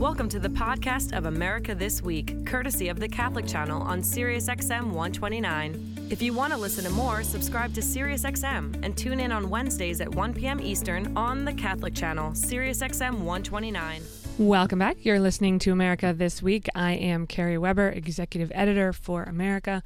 Welcome to the podcast of America This Week, courtesy of the Catholic Channel on SiriusXM 129. If you want to listen to more, subscribe to SiriusXM and tune in on Wednesdays at 1 p.m. Eastern on the Catholic Channel, SiriusXM 129. Welcome back. You're listening to America This Week. I am Kerry Weber, Executive Editor for America,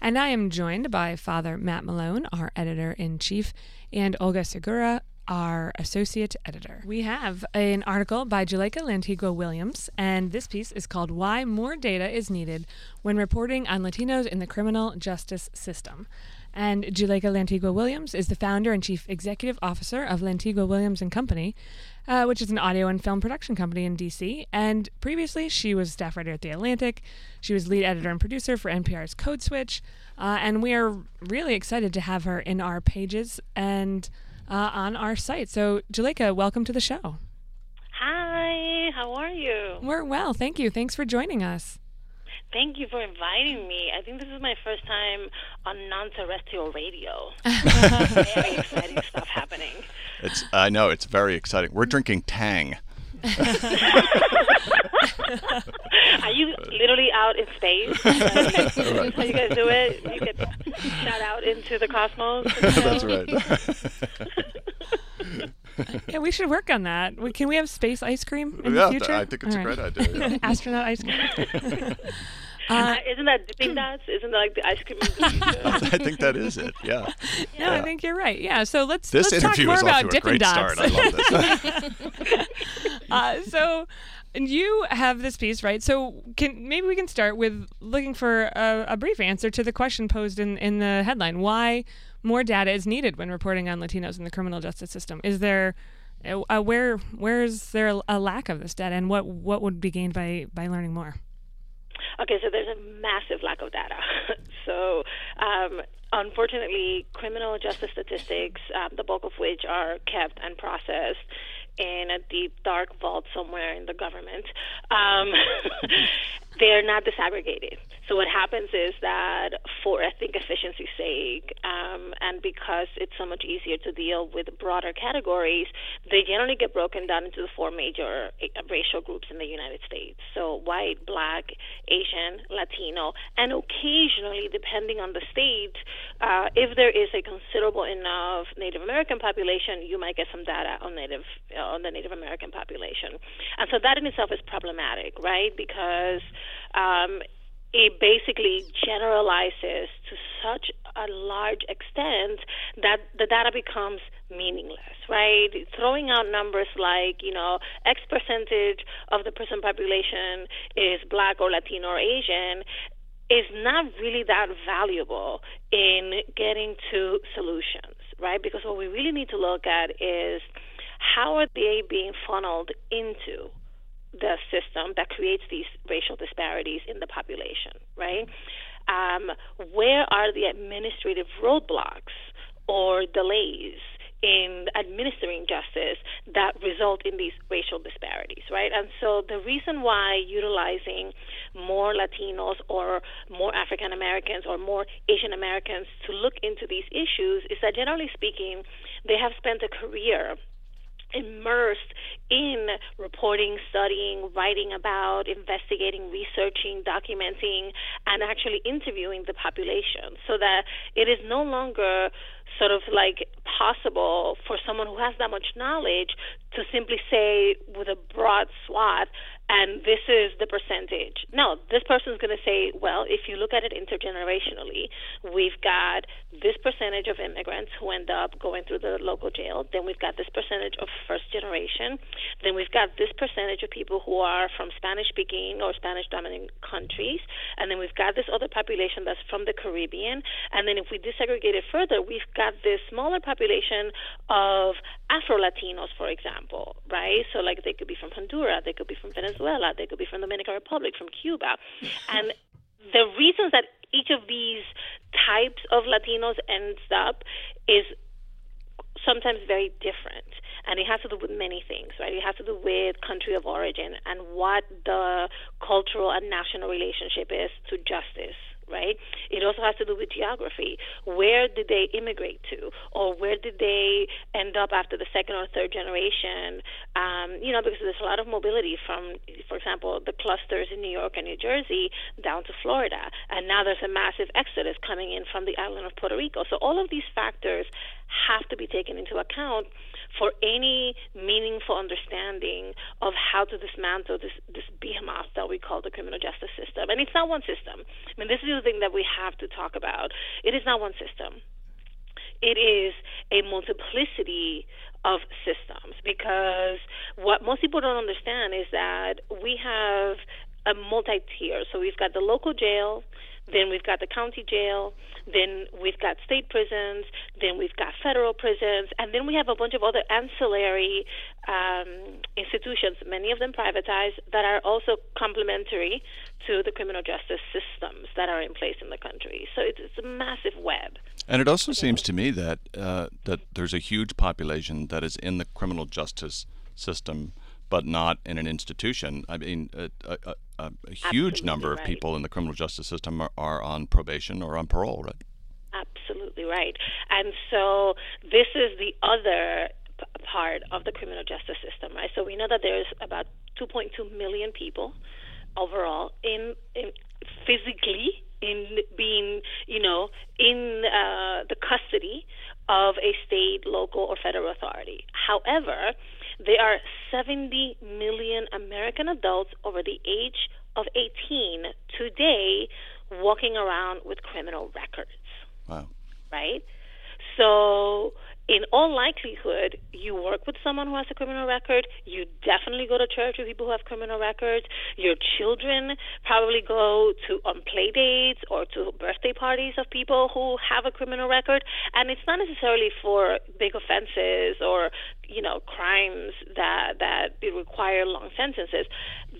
and I am joined by Father Matt Malone, our Editor in Chief, and Olga Segura, our associate editor. We have an article by Juleyka Lantigua Williams, and this piece is called Why More Data is Needed When Reporting on Latinos in the Criminal Justice System. And Juleyka Lantigua Williams is the founder and chief executive officer of Lantigua Williams and Company, uh, which is an audio and film production company in DC. And previously, she was staff writer at The Atlantic. She was lead editor and producer for NPR's Code Switch. Uh, and we are really excited to have her in our pages and uh, on our site. So, Juleyka, welcome to the show. Hi, how are you? We're well, thank you. Thanks for joining us. Thank you for inviting me. I think this is my first time on non-terrestrial radio. very exciting stuff happening. It's I know it's very exciting. We're drinking Tang. Are you literally out in space? Like, Right. How you guys do it? You get shot out into the cosmos. That's right. Yeah, we should work on that. We- Can we have space ice cream in yeah, the future? I think it's All a right. great idea. yeah. Astronaut ice cream. Uh, isn't that dipping dots? Isn't that like the ice cream? of? I think that is it. Yeah. No, I think you're right. Yeah. So let's This let's talk interview more is about off to a great Dots. start. I love this. uh, so you have this piece, right? So can maybe we can start with looking for a, a brief answer to the question posed in in the headline: Why more data is needed when reporting on Latinos in the criminal justice system? Is there uh, uh, where where is there a, a lack of this data, and what what would be gained by by learning more? Okay, so there's a massive lack of data. so, um, unfortunately, criminal justice statistics, um, the bulk of which are kept and processed in a deep, dark vault somewhere in the government, um, they're not disaggregated. So, what happens is that for I think efficiency's sake, um, and because it's so much easier to deal with broader categories, they generally get broken down into the four major uh, racial groups in the United States. So, white, black, Asian, Latino, and occasionally, depending on the state, uh, if there is a considerable enough Native American population, you might get some data on Native uh, on the Native American population, and so that in itself is problematic, right? Because um, it basically generalizes to such a large extent that the data becomes meaningless, right? Throwing out numbers like, you know, X percentage of the prison population is black or Latino or Asian is not really that valuable in getting to solutions, right? Because what we really need to look at is how are they being funneled into the system that creates these racial disparities in the population, right? Um, where are the administrative roadblocks or delays in administering justice that result in these racial disparities, right? And so the reason why utilizing more Latinos or more African Americans or more Asian Americans to look into these issues is that generally speaking, they have spent a career immersed in reporting, studying, writing about, investigating, researching, documenting, and actually interviewing the population so that it is no longer sort of like possible for someone who has that much knowledge to simply say with a broad swath, and this is the percentage. Now, this person's going to say, well, if you look at it intergenerationally, we've got this percentage of immigrants who end up going through the local jail. Then we've got this percentage of first generation. Then we've got this percentage of people who are from Spanish speaking or Spanish dominant countries. And then we've got this other population that's from the Caribbean. And then if we disaggregate it further, we've got this smaller population of Afro Latinos, for example, right? So, like, they could be from Honduras, they could be from Venezuela, they could be from Dominican Republic, from Cuba. And the reasons that each of these types of Latinos ends up is sometimes very different. And it has to do with many things, right? It has to do with country of origin and what the cultural and national relationship is to justice right? It also has to do with geography. Where did they immigrate to, or where did they end up after the second or third generation? Um, you know, because there's a lot of mobility from, for example, the clusters in New York and New Jersey down to Florida, and now there's a massive exodus coming in from the island of Puerto Rico. So all of these factors have to be taken into account for any meaningful understanding of how to dismantle this, this behemoth that we call the criminal justice system. And it's not one system. I mean, this is the thing that we have to talk about. It is not one system. It is a multiplicity of systems because what most people don't understand is that we have a multi tier. So we've got the local jail, then we've got the county jail. Then we've got state prisons. Then we've got federal prisons. And then we have a bunch of other ancillary um, institutions, many of them privatized, that are also complementary to the criminal justice systems that are in place in the country. So it's, it's a massive web. And it also seems to me that uh, that there's a huge population that is in the criminal justice system but not in an institution. I mean, a, a, a, a huge Absolutely number of right. people in the criminal justice system are, are on probation or on parole, right? Absolutely right. And so this is the other p- part of the criminal justice system, right? So we know that there's about 2.2 million people overall in, in physically in being, you know, in uh, the custody of a state, local, or federal authority. However, there are 70 million American adults over the age of 18 today walking around with criminal records Wow. right? So, in all likelihood, you work with someone who has a criminal record. You definitely go to church with people who have criminal records. Your children probably go to on play dates or to birthday parties of people who have a criminal record. And it's not necessarily for big offenses or you know crimes that that require long sentences.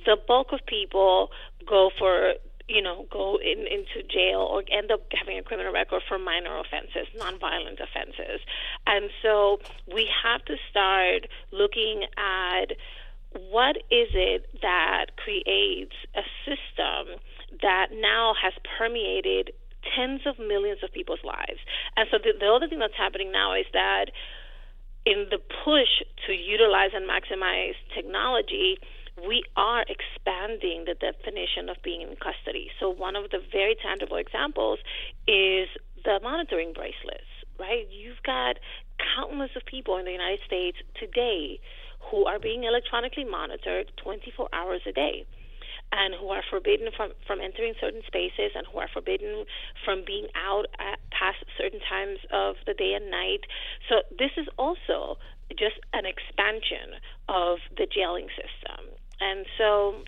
The bulk of people go for you know, go in, into jail or end up having a criminal record for minor offenses, nonviolent offenses. And so we have to start looking at what is it that creates a system that now has permeated tens of millions of people's lives. And so the, the other thing that's happening now is that in the push to utilize and maximize technology, we are expanding the definition of being in custody. So, one of the very tangible examples is the monitoring bracelets, right? You've got countless of people in the United States today who are being electronically monitored 24 hours a day and who are forbidden from, from entering certain spaces and who are forbidden from being out at past certain times of the day and night. So, this is also just an expansion of the jailing system. And so,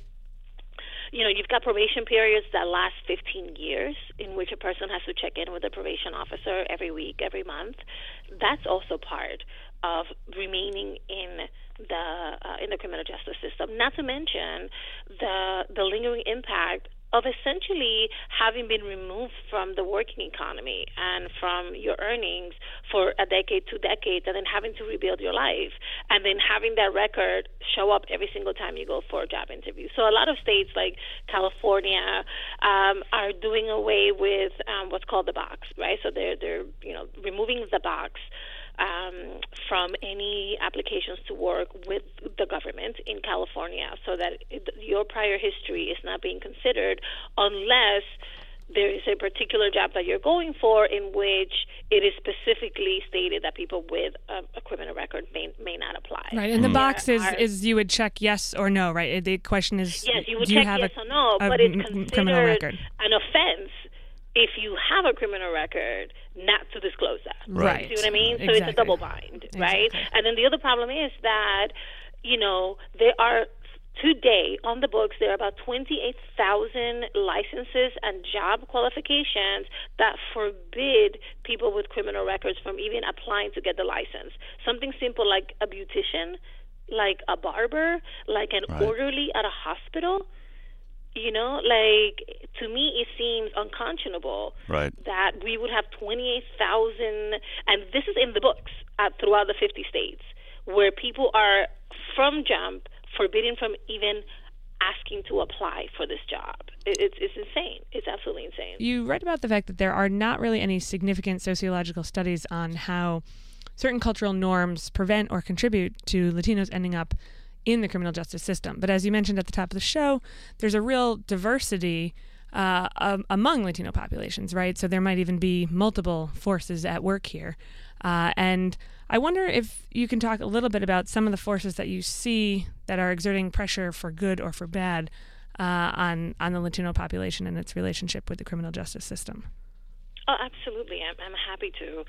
you know, you've got probation periods that last 15 years in which a person has to check in with a probation officer every week, every month. That's also part of remaining in the uh, in the criminal justice system. Not to mention the the lingering impact of essentially having been removed from the working economy and from your earnings for a decade, two decades, and then having to rebuild your life, and then having that record show up every single time you go for a job interview. So a lot of states like California um, are doing away with um, what's called the box, right? So they're they're you know removing the box um, from any applications to work with the government in California so that it, your prior history is not being considered unless there is a particular job that you're going for in which it is specifically stated that people with a, a criminal record may, may not apply. Right, and the mm. There box is, are- is you would check yes or no, right? The question is, Yes, you would do check you have yes a, or no, but it's considered criminal record? an offense if you have a criminal record not to disclose that. Right. See what I mean? So it's a double bind, right? Exactly. And then the other problem is that, you know, there are today on the books there are about 28,000 licenses and job qualifications that forbid people with criminal records from even applying to get the license. Something simple like a beautician, like a barber, like an Right. orderly at a hospital. You know, like to me, it seems unconscionable Right. that we would have 28,000, and this is in the books uh, throughout the 50 states, where people are from jump forbidden from even asking to apply for this job. It's, it's insane. It's absolutely insane. You write about the fact that there are not really any significant sociological studies on how certain cultural norms prevent or contribute to Latinos ending up in the criminal justice system. But as you mentioned at the top of the show, there's a real diversity uh, um, among Latino populations, right? So there might even be multiple forces at work here. Uh, and I wonder if you can talk a little bit about some of the forces that you see that are exerting pressure for good or for bad uh, on on the Latino population and its relationship with the criminal justice system. Oh, absolutely. I'm, I'm happy to.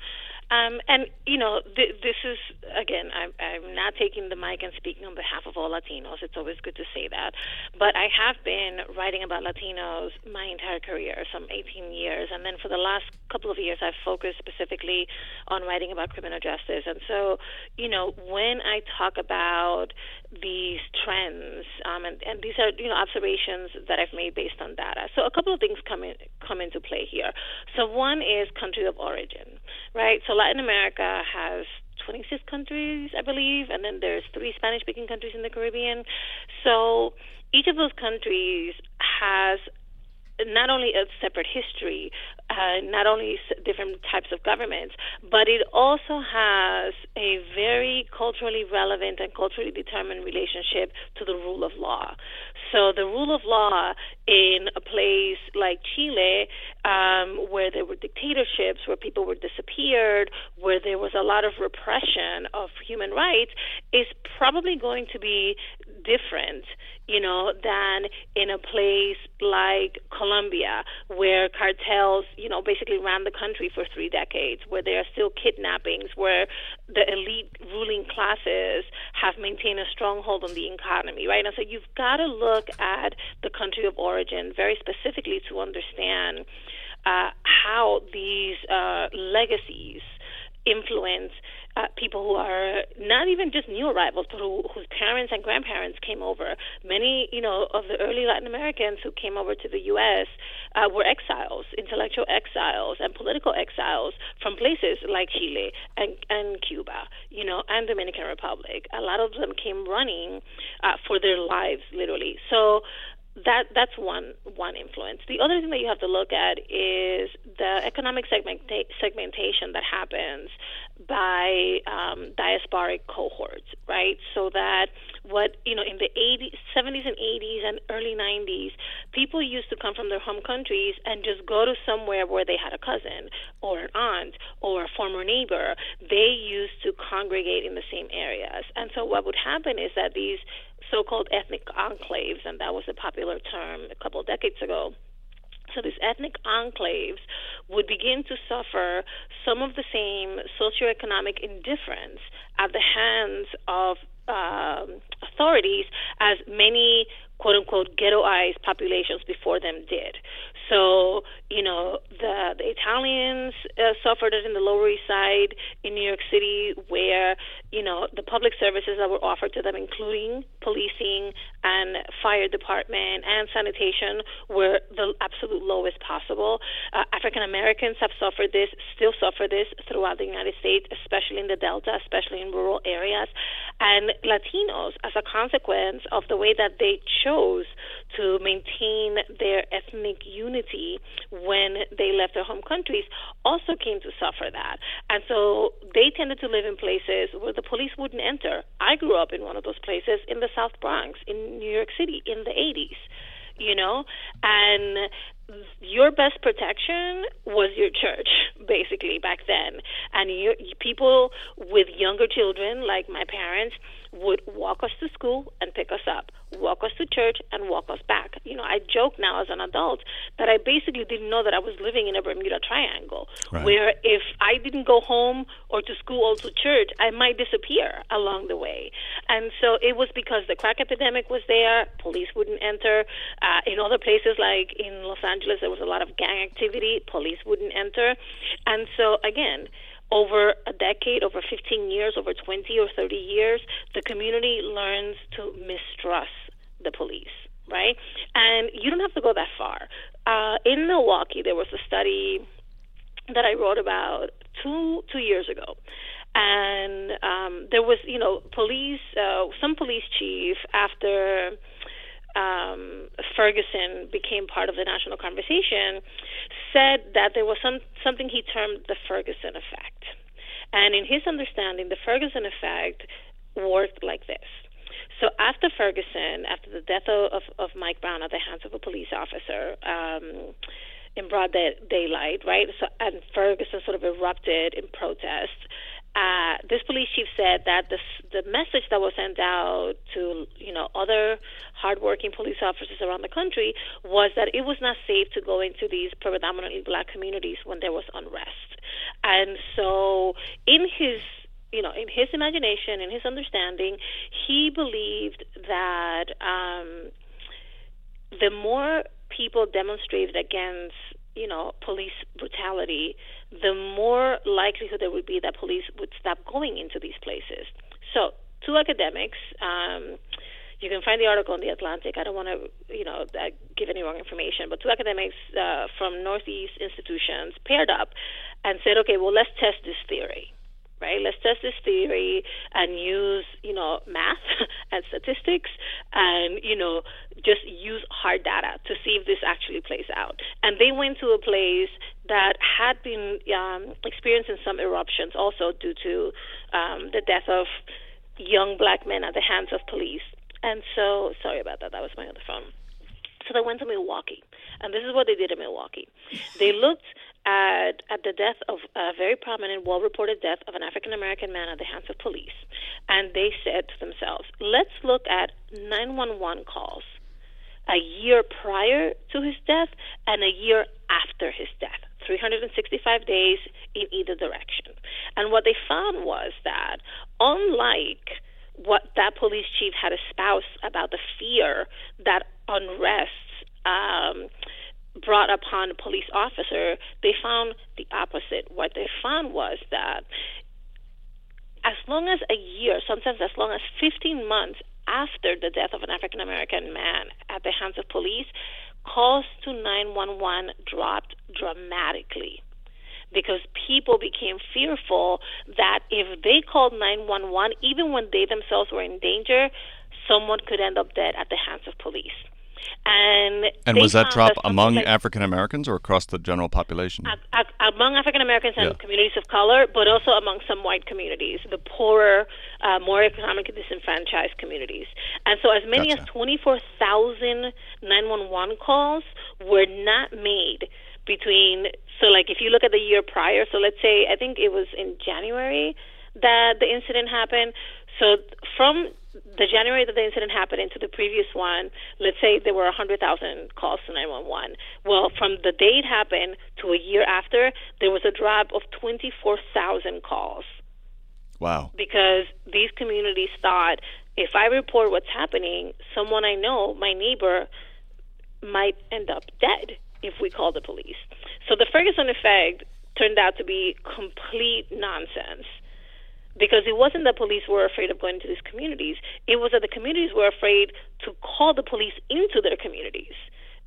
Um, and, you know, th- this is, again, I'm, I'm not taking the mic and speaking on behalf of all Latinos. It's always good to say that. But I have been writing about Latinos my entire career, some 18 years. And then for the last couple of years, I've focused specifically on writing about criminal justice. And so, you know, when I talk about these trends, um, and, and these are, you know, observations that I've made based on data. So a couple of things come, in, come into play here. So one is country of origin, right? So Latin America has 26 countries, I believe, and then there's three Spanish speaking countries in the Caribbean. So each of those countries has not only a separate history, uh, not only different types of governments, but it also has a very culturally relevant and culturally determined relationship to the rule of law. So the rule of law in a place like Chile, um, where there were dictatorships, where people were disappeared, where there was a lot of repression of human rights, is probably going to be different, you know, than in a place like Colombia, where cartels, you know, basically ran the country for three decades, where there are still kidnappings, where the elite ruling classes have maintained a stronghold on the economy, right? And so you've got to look at the country of origin very specifically to understand uh, how these uh, legacies influence uh, people who are not even just new arrivals, but who, whose parents and grandparents came over. Many, you know, of the early Latin Americans who came over to the U.S. Uh, were exiles, intellectual exiles, and political exiles from places like Chile and, and Cuba, you know, and Dominican Republic. A lot of them came running uh, for their lives, literally. So that that's one one influence. The other thing that you have to look at is the economic segmenta- segmentation that happens by um, diasporic cohorts, right? So that what you know in the 80s, 70s and 80s and early 90s, people used to come from their home countries and just go to somewhere where they had a cousin or an aunt or a former neighbor. They used to congregate in the same areas, and so what would happen is that these so-called ethnic enclaves, and that was a popular term a couple of decades ago. So these ethnic enclaves would begin to suffer some of the same socioeconomic indifference at the hands of um, authorities as many quote unquote ghettoized populations before them did. So, you know, the, the Italians uh, suffered it in the Lower East Side in New York City, where, you know, the public services that were offered to them, including policing and fire department and sanitation, were the absolute lowest possible. Uh, African Americans have suffered this, still suffer this throughout the United States, especially in the Delta, especially in rural areas. And Latinos, as a consequence of the way that they chose to maintain their ethnic unity when they left their home countries also came to suffer that. And so they tended to live in places where the police wouldn't enter. I grew up in one of those places in the South Bronx, in New York City, in the 80s you know and your best protection was your church basically back then and you, people with younger children like my parents would walk us to school and pick us up, walk us to church and walk us back. You know, I joke now as an adult that I basically didn't know that I was living in a Bermuda Triangle, right. where if I didn't go home or to school or to church, I might disappear along the way. And so it was because the crack epidemic was there, police wouldn't enter. Uh, in other places like in Los Angeles, there was a lot of gang activity, police wouldn't enter. And so again, over a decade, over 15 years, over 20 or 30 years, the community learns to mistrust the police, right? And you don't have to go that far. Uh, in Milwaukee, there was a study that I wrote about two two years ago, and um, there was, you know, police, uh, some police chief after. Um, Ferguson became part of the national conversation, said that there was some something he termed the Ferguson effect, and in his understanding, the Ferguson effect worked like this. So after Ferguson, after the death of, of Mike Brown at the hands of a police officer, um, in broad day, daylight, right? So, and Ferguson sort of erupted in protest. Uh, this police chief said that the the message that was sent out to you know other hardworking police officers around the country was that it was not safe to go into these predominantly black communities when there was unrest, and so in his you know in his imagination, in his understanding, he believed that um, the more people demonstrated against you know police brutality, the more likelihood there would be that police would stop going into these places. So, two academics. Um, you can find the article in the Atlantic. I don't want to, you know, uh, give any wrong information, but two academics uh, from Northeast institutions paired up and said, okay, well, let's test this theory right? Let's test this theory and use, you know, math and statistics and, you know, just use hard data to see if this actually plays out. And they went to a place that had been um, experiencing some eruptions also due to um, the death of young black men at the hands of police. And so, sorry about that, that was my other phone. So they went to Milwaukee. And this is what they did in Milwaukee. They looked at, at the death of a very prominent, well reported death of an African American man at the hands of police. And they said to themselves, let's look at 911 calls a year prior to his death and a year after his death. 365 days in either direction. And what they found was that, unlike what that police chief had espoused about the fear that unrest um, brought upon a police officer, they found the opposite. What they found was that as long as a year, sometimes as long as 15 months after the death of an African American man at the hands of police, calls to 911 dropped dramatically because people became fearful that if they called 911, even when they themselves were in danger, someone could end up dead at the hands of police. And, and was that drop among like, African Americans or across the general population? A, a, among African Americans and yeah. communities of color, but also among some white communities, the poorer, uh, more economically disenfranchised communities. And so, as many gotcha. as 24,000 911 calls were not made between. So, like, if you look at the year prior, so let's say, I think it was in January that the incident happened. So, from the January that the incident happened into the previous one, let's say there were 100,000 calls to 911. Well, from the day it happened to a year after, there was a drop of 24,000 calls. Wow. Because these communities thought if I report what's happening, someone I know, my neighbor, might end up dead if we call the police. So the Ferguson effect turned out to be complete nonsense because it wasn't that police were afraid of going into these communities. It was that the communities were afraid to call the police into their communities.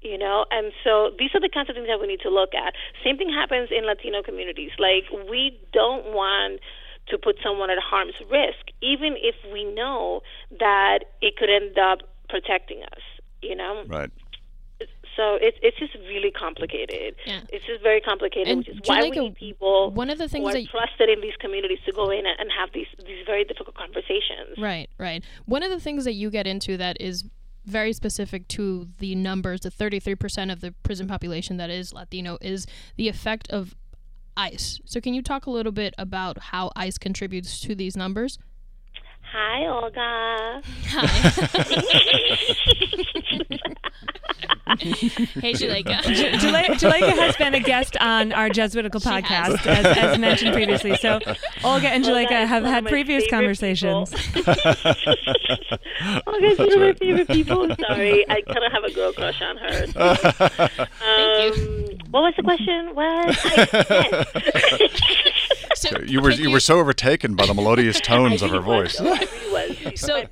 You know, and so these are the kinds of things that we need to look at. Same thing happens in Latino communities. Like we don't want to put someone at harm's risk, even if we know that it could end up protecting us. You know, right. So it's it's just really complicated. Yeah. It's just very complicated, and which is why we need people one of the things who are trusted in these communities to go in and have these these very difficult conversations. Right, right. One of the things that you get into that is very specific to the numbers, the 33% of the prison population that is Latino, is the effect of ICE. So, can you talk a little bit about how ICE contributes to these numbers? Hi, Olga. Hi. hey, Juleyka. Juleyka has been a guest on our Jesuitical she podcast, as, as, mentioned previously. So, Olga and Juleyka have had previous conversations. Olga's one of my favorite people. Sorry, I kind of have a girl crush on her. So. Um, Thank you. What was the question? What? so you were you were so overtaken by the melodious tones of her voice. Was, was. So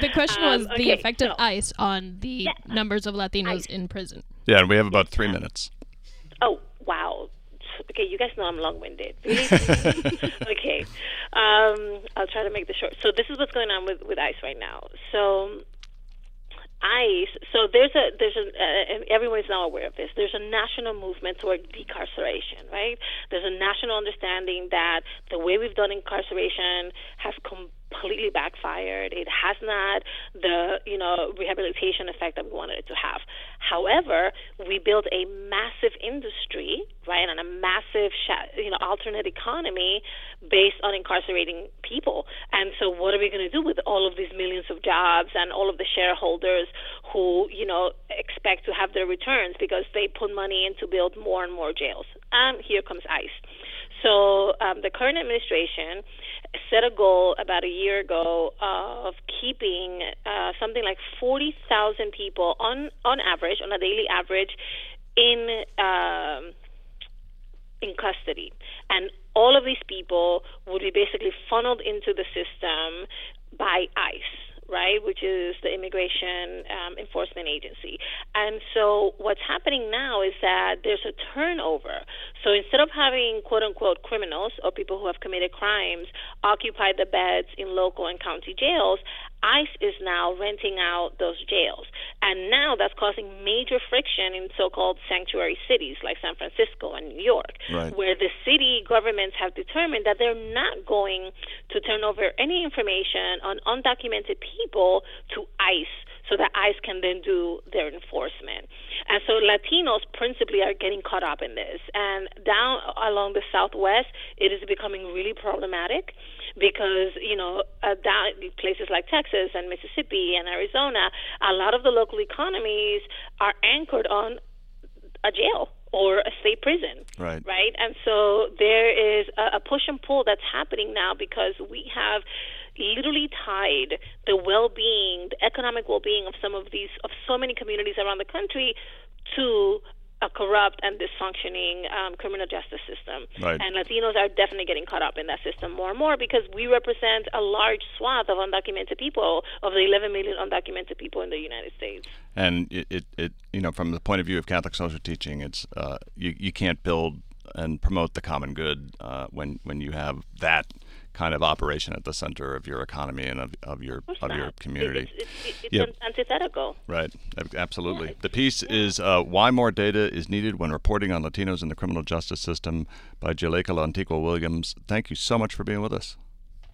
the question was um, okay, the effect so, of ICE on the yeah. numbers of Latinos ICE. in prison. Yeah, and we have about three minutes. Oh wow! Okay, you guys know I'm long-winded. Okay, um, I'll try to make this short. So this is what's going on with with ICE right now. So ICE, so there's a there's a uh, everyone is now aware of this. There's a national movement toward decarceration, right? There's a national understanding that the way we've done incarceration has completely backfired. It has not the you know rehabilitation effect that we wanted it to have. However, we built a massive industry, right, and a massive you know alternate economy based on incarcerating people. And so, what are we going to do with all of these millions of jobs and all of the shareholders who you know expect to have their returns because they put money in to build more and more jails? And here comes ICE. So um, the current administration set a goal about a year ago of keeping uh, something like 40,000 people on on average, on a daily average, in um, in custody, and all of these people would be basically funneled into the system by ICE right, which is the Immigration um, Enforcement Agency. And so what's happening now is that there's a turnover. So instead of having quote unquote criminals or people who have committed crimes occupy the beds in local and county jails, ICE is now renting out those jails. And now that's causing major friction in so called sanctuary cities like San Francisco and New York, right. where the city governments have determined that they're not going to turn over any information on undocumented people to ICE so that ICE can then do their enforcement. And so Latinos principally are getting caught up in this. And down along the Southwest, it is becoming really problematic because you know uh, down places like Texas and Mississippi and Arizona, a lot of the local economies are anchored on a jail or a state prison. Right. Right. And so there is a, a push and pull that's happening now because we have literally tied the well-being, the economic well-being of some of these of so many communities around the country to a corrupt and dysfunctioning um, criminal justice system. Right. And Latinos are definitely getting caught up in that system more and more because we represent a large swath of undocumented people, of the 11 million undocumented people in the United States. And it, it, it you know, from the point of view of Catholic social teaching, it's uh, you, you can't build and promote the common good uh, when when you have that kind of operation at the center of your economy and of, of your of, of your community. It's, it's, it's yep. antithetical. Right, absolutely. Yeah. The piece yeah. is uh, Why More Data is Needed When Reporting on Latinos in the Criminal Justice System by Juleyka Lantigua Williams. Thank you so much for being with us.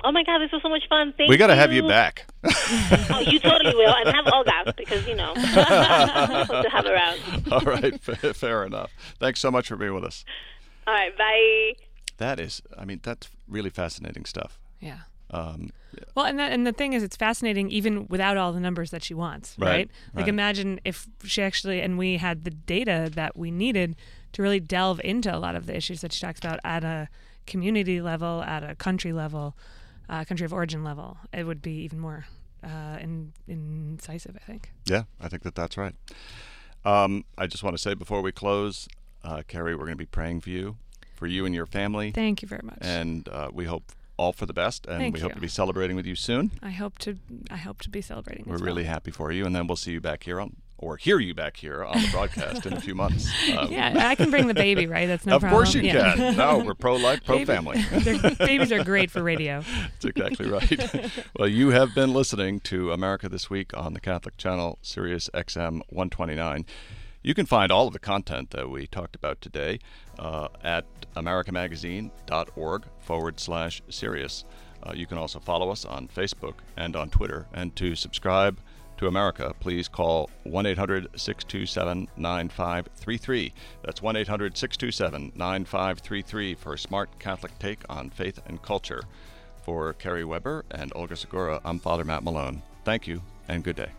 Oh my God, this was so much fun. Thank we got to have you back. oh, you totally will. And have Olga, because, you know, to have around. All right, fair enough. Thanks so much for being with us. All right, bye. That is, I mean, that's really fascinating stuff. Yeah. Um, well, and that, and the thing is, it's fascinating even without all the numbers that she wants, right? Right, Like, right. imagine if she actually and we had the data that we needed to really delve into a lot of the issues that she talks about at a community level, at a country level, uh, country of origin level. It would be even more uh, in, incisive, I think. Yeah, I think that that's right. Um, I just want to say before we close, uh, Kerry, we're going to be praying for you, for you and your family, Thank you very much. and uh, we hope all for the best, and Thank we hope you. to be celebrating with you soon. I hope to I hope to be celebrating. We're as well. really happy for you, and then we'll see you back here on, or hear you back here on the broadcast in a few months. Um, Yeah, I can bring the baby, right? That's no of problem. Of course you Yeah. can. No, we're pro-life, pro-family. Babies are great for radio. That's exactly right. well, you have been listening to America This Week on the Catholic Channel, Sirius XM 129. You can find all of the content that we talked about today uh, at americamagazine.org forward slash Sirius. Uh, you can also follow us on Facebook and on Twitter. And to subscribe to America, please call 1 800 627 9533. That's 1 800 627 9533 for a smart Catholic take on faith and culture. For Kerry Weber and Olga Segura, I'm Father Matt Malone. Thank you and good day.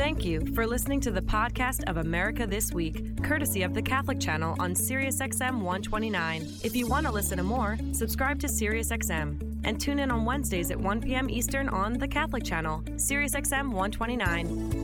Thank you for listening to the podcast of America This Week, courtesy of the Catholic Channel on SiriusXM 129. If you want to listen to more, subscribe to SiriusXM and tune in on Wednesdays at 1 p.m. Eastern on the Catholic Channel, SiriusXM 129.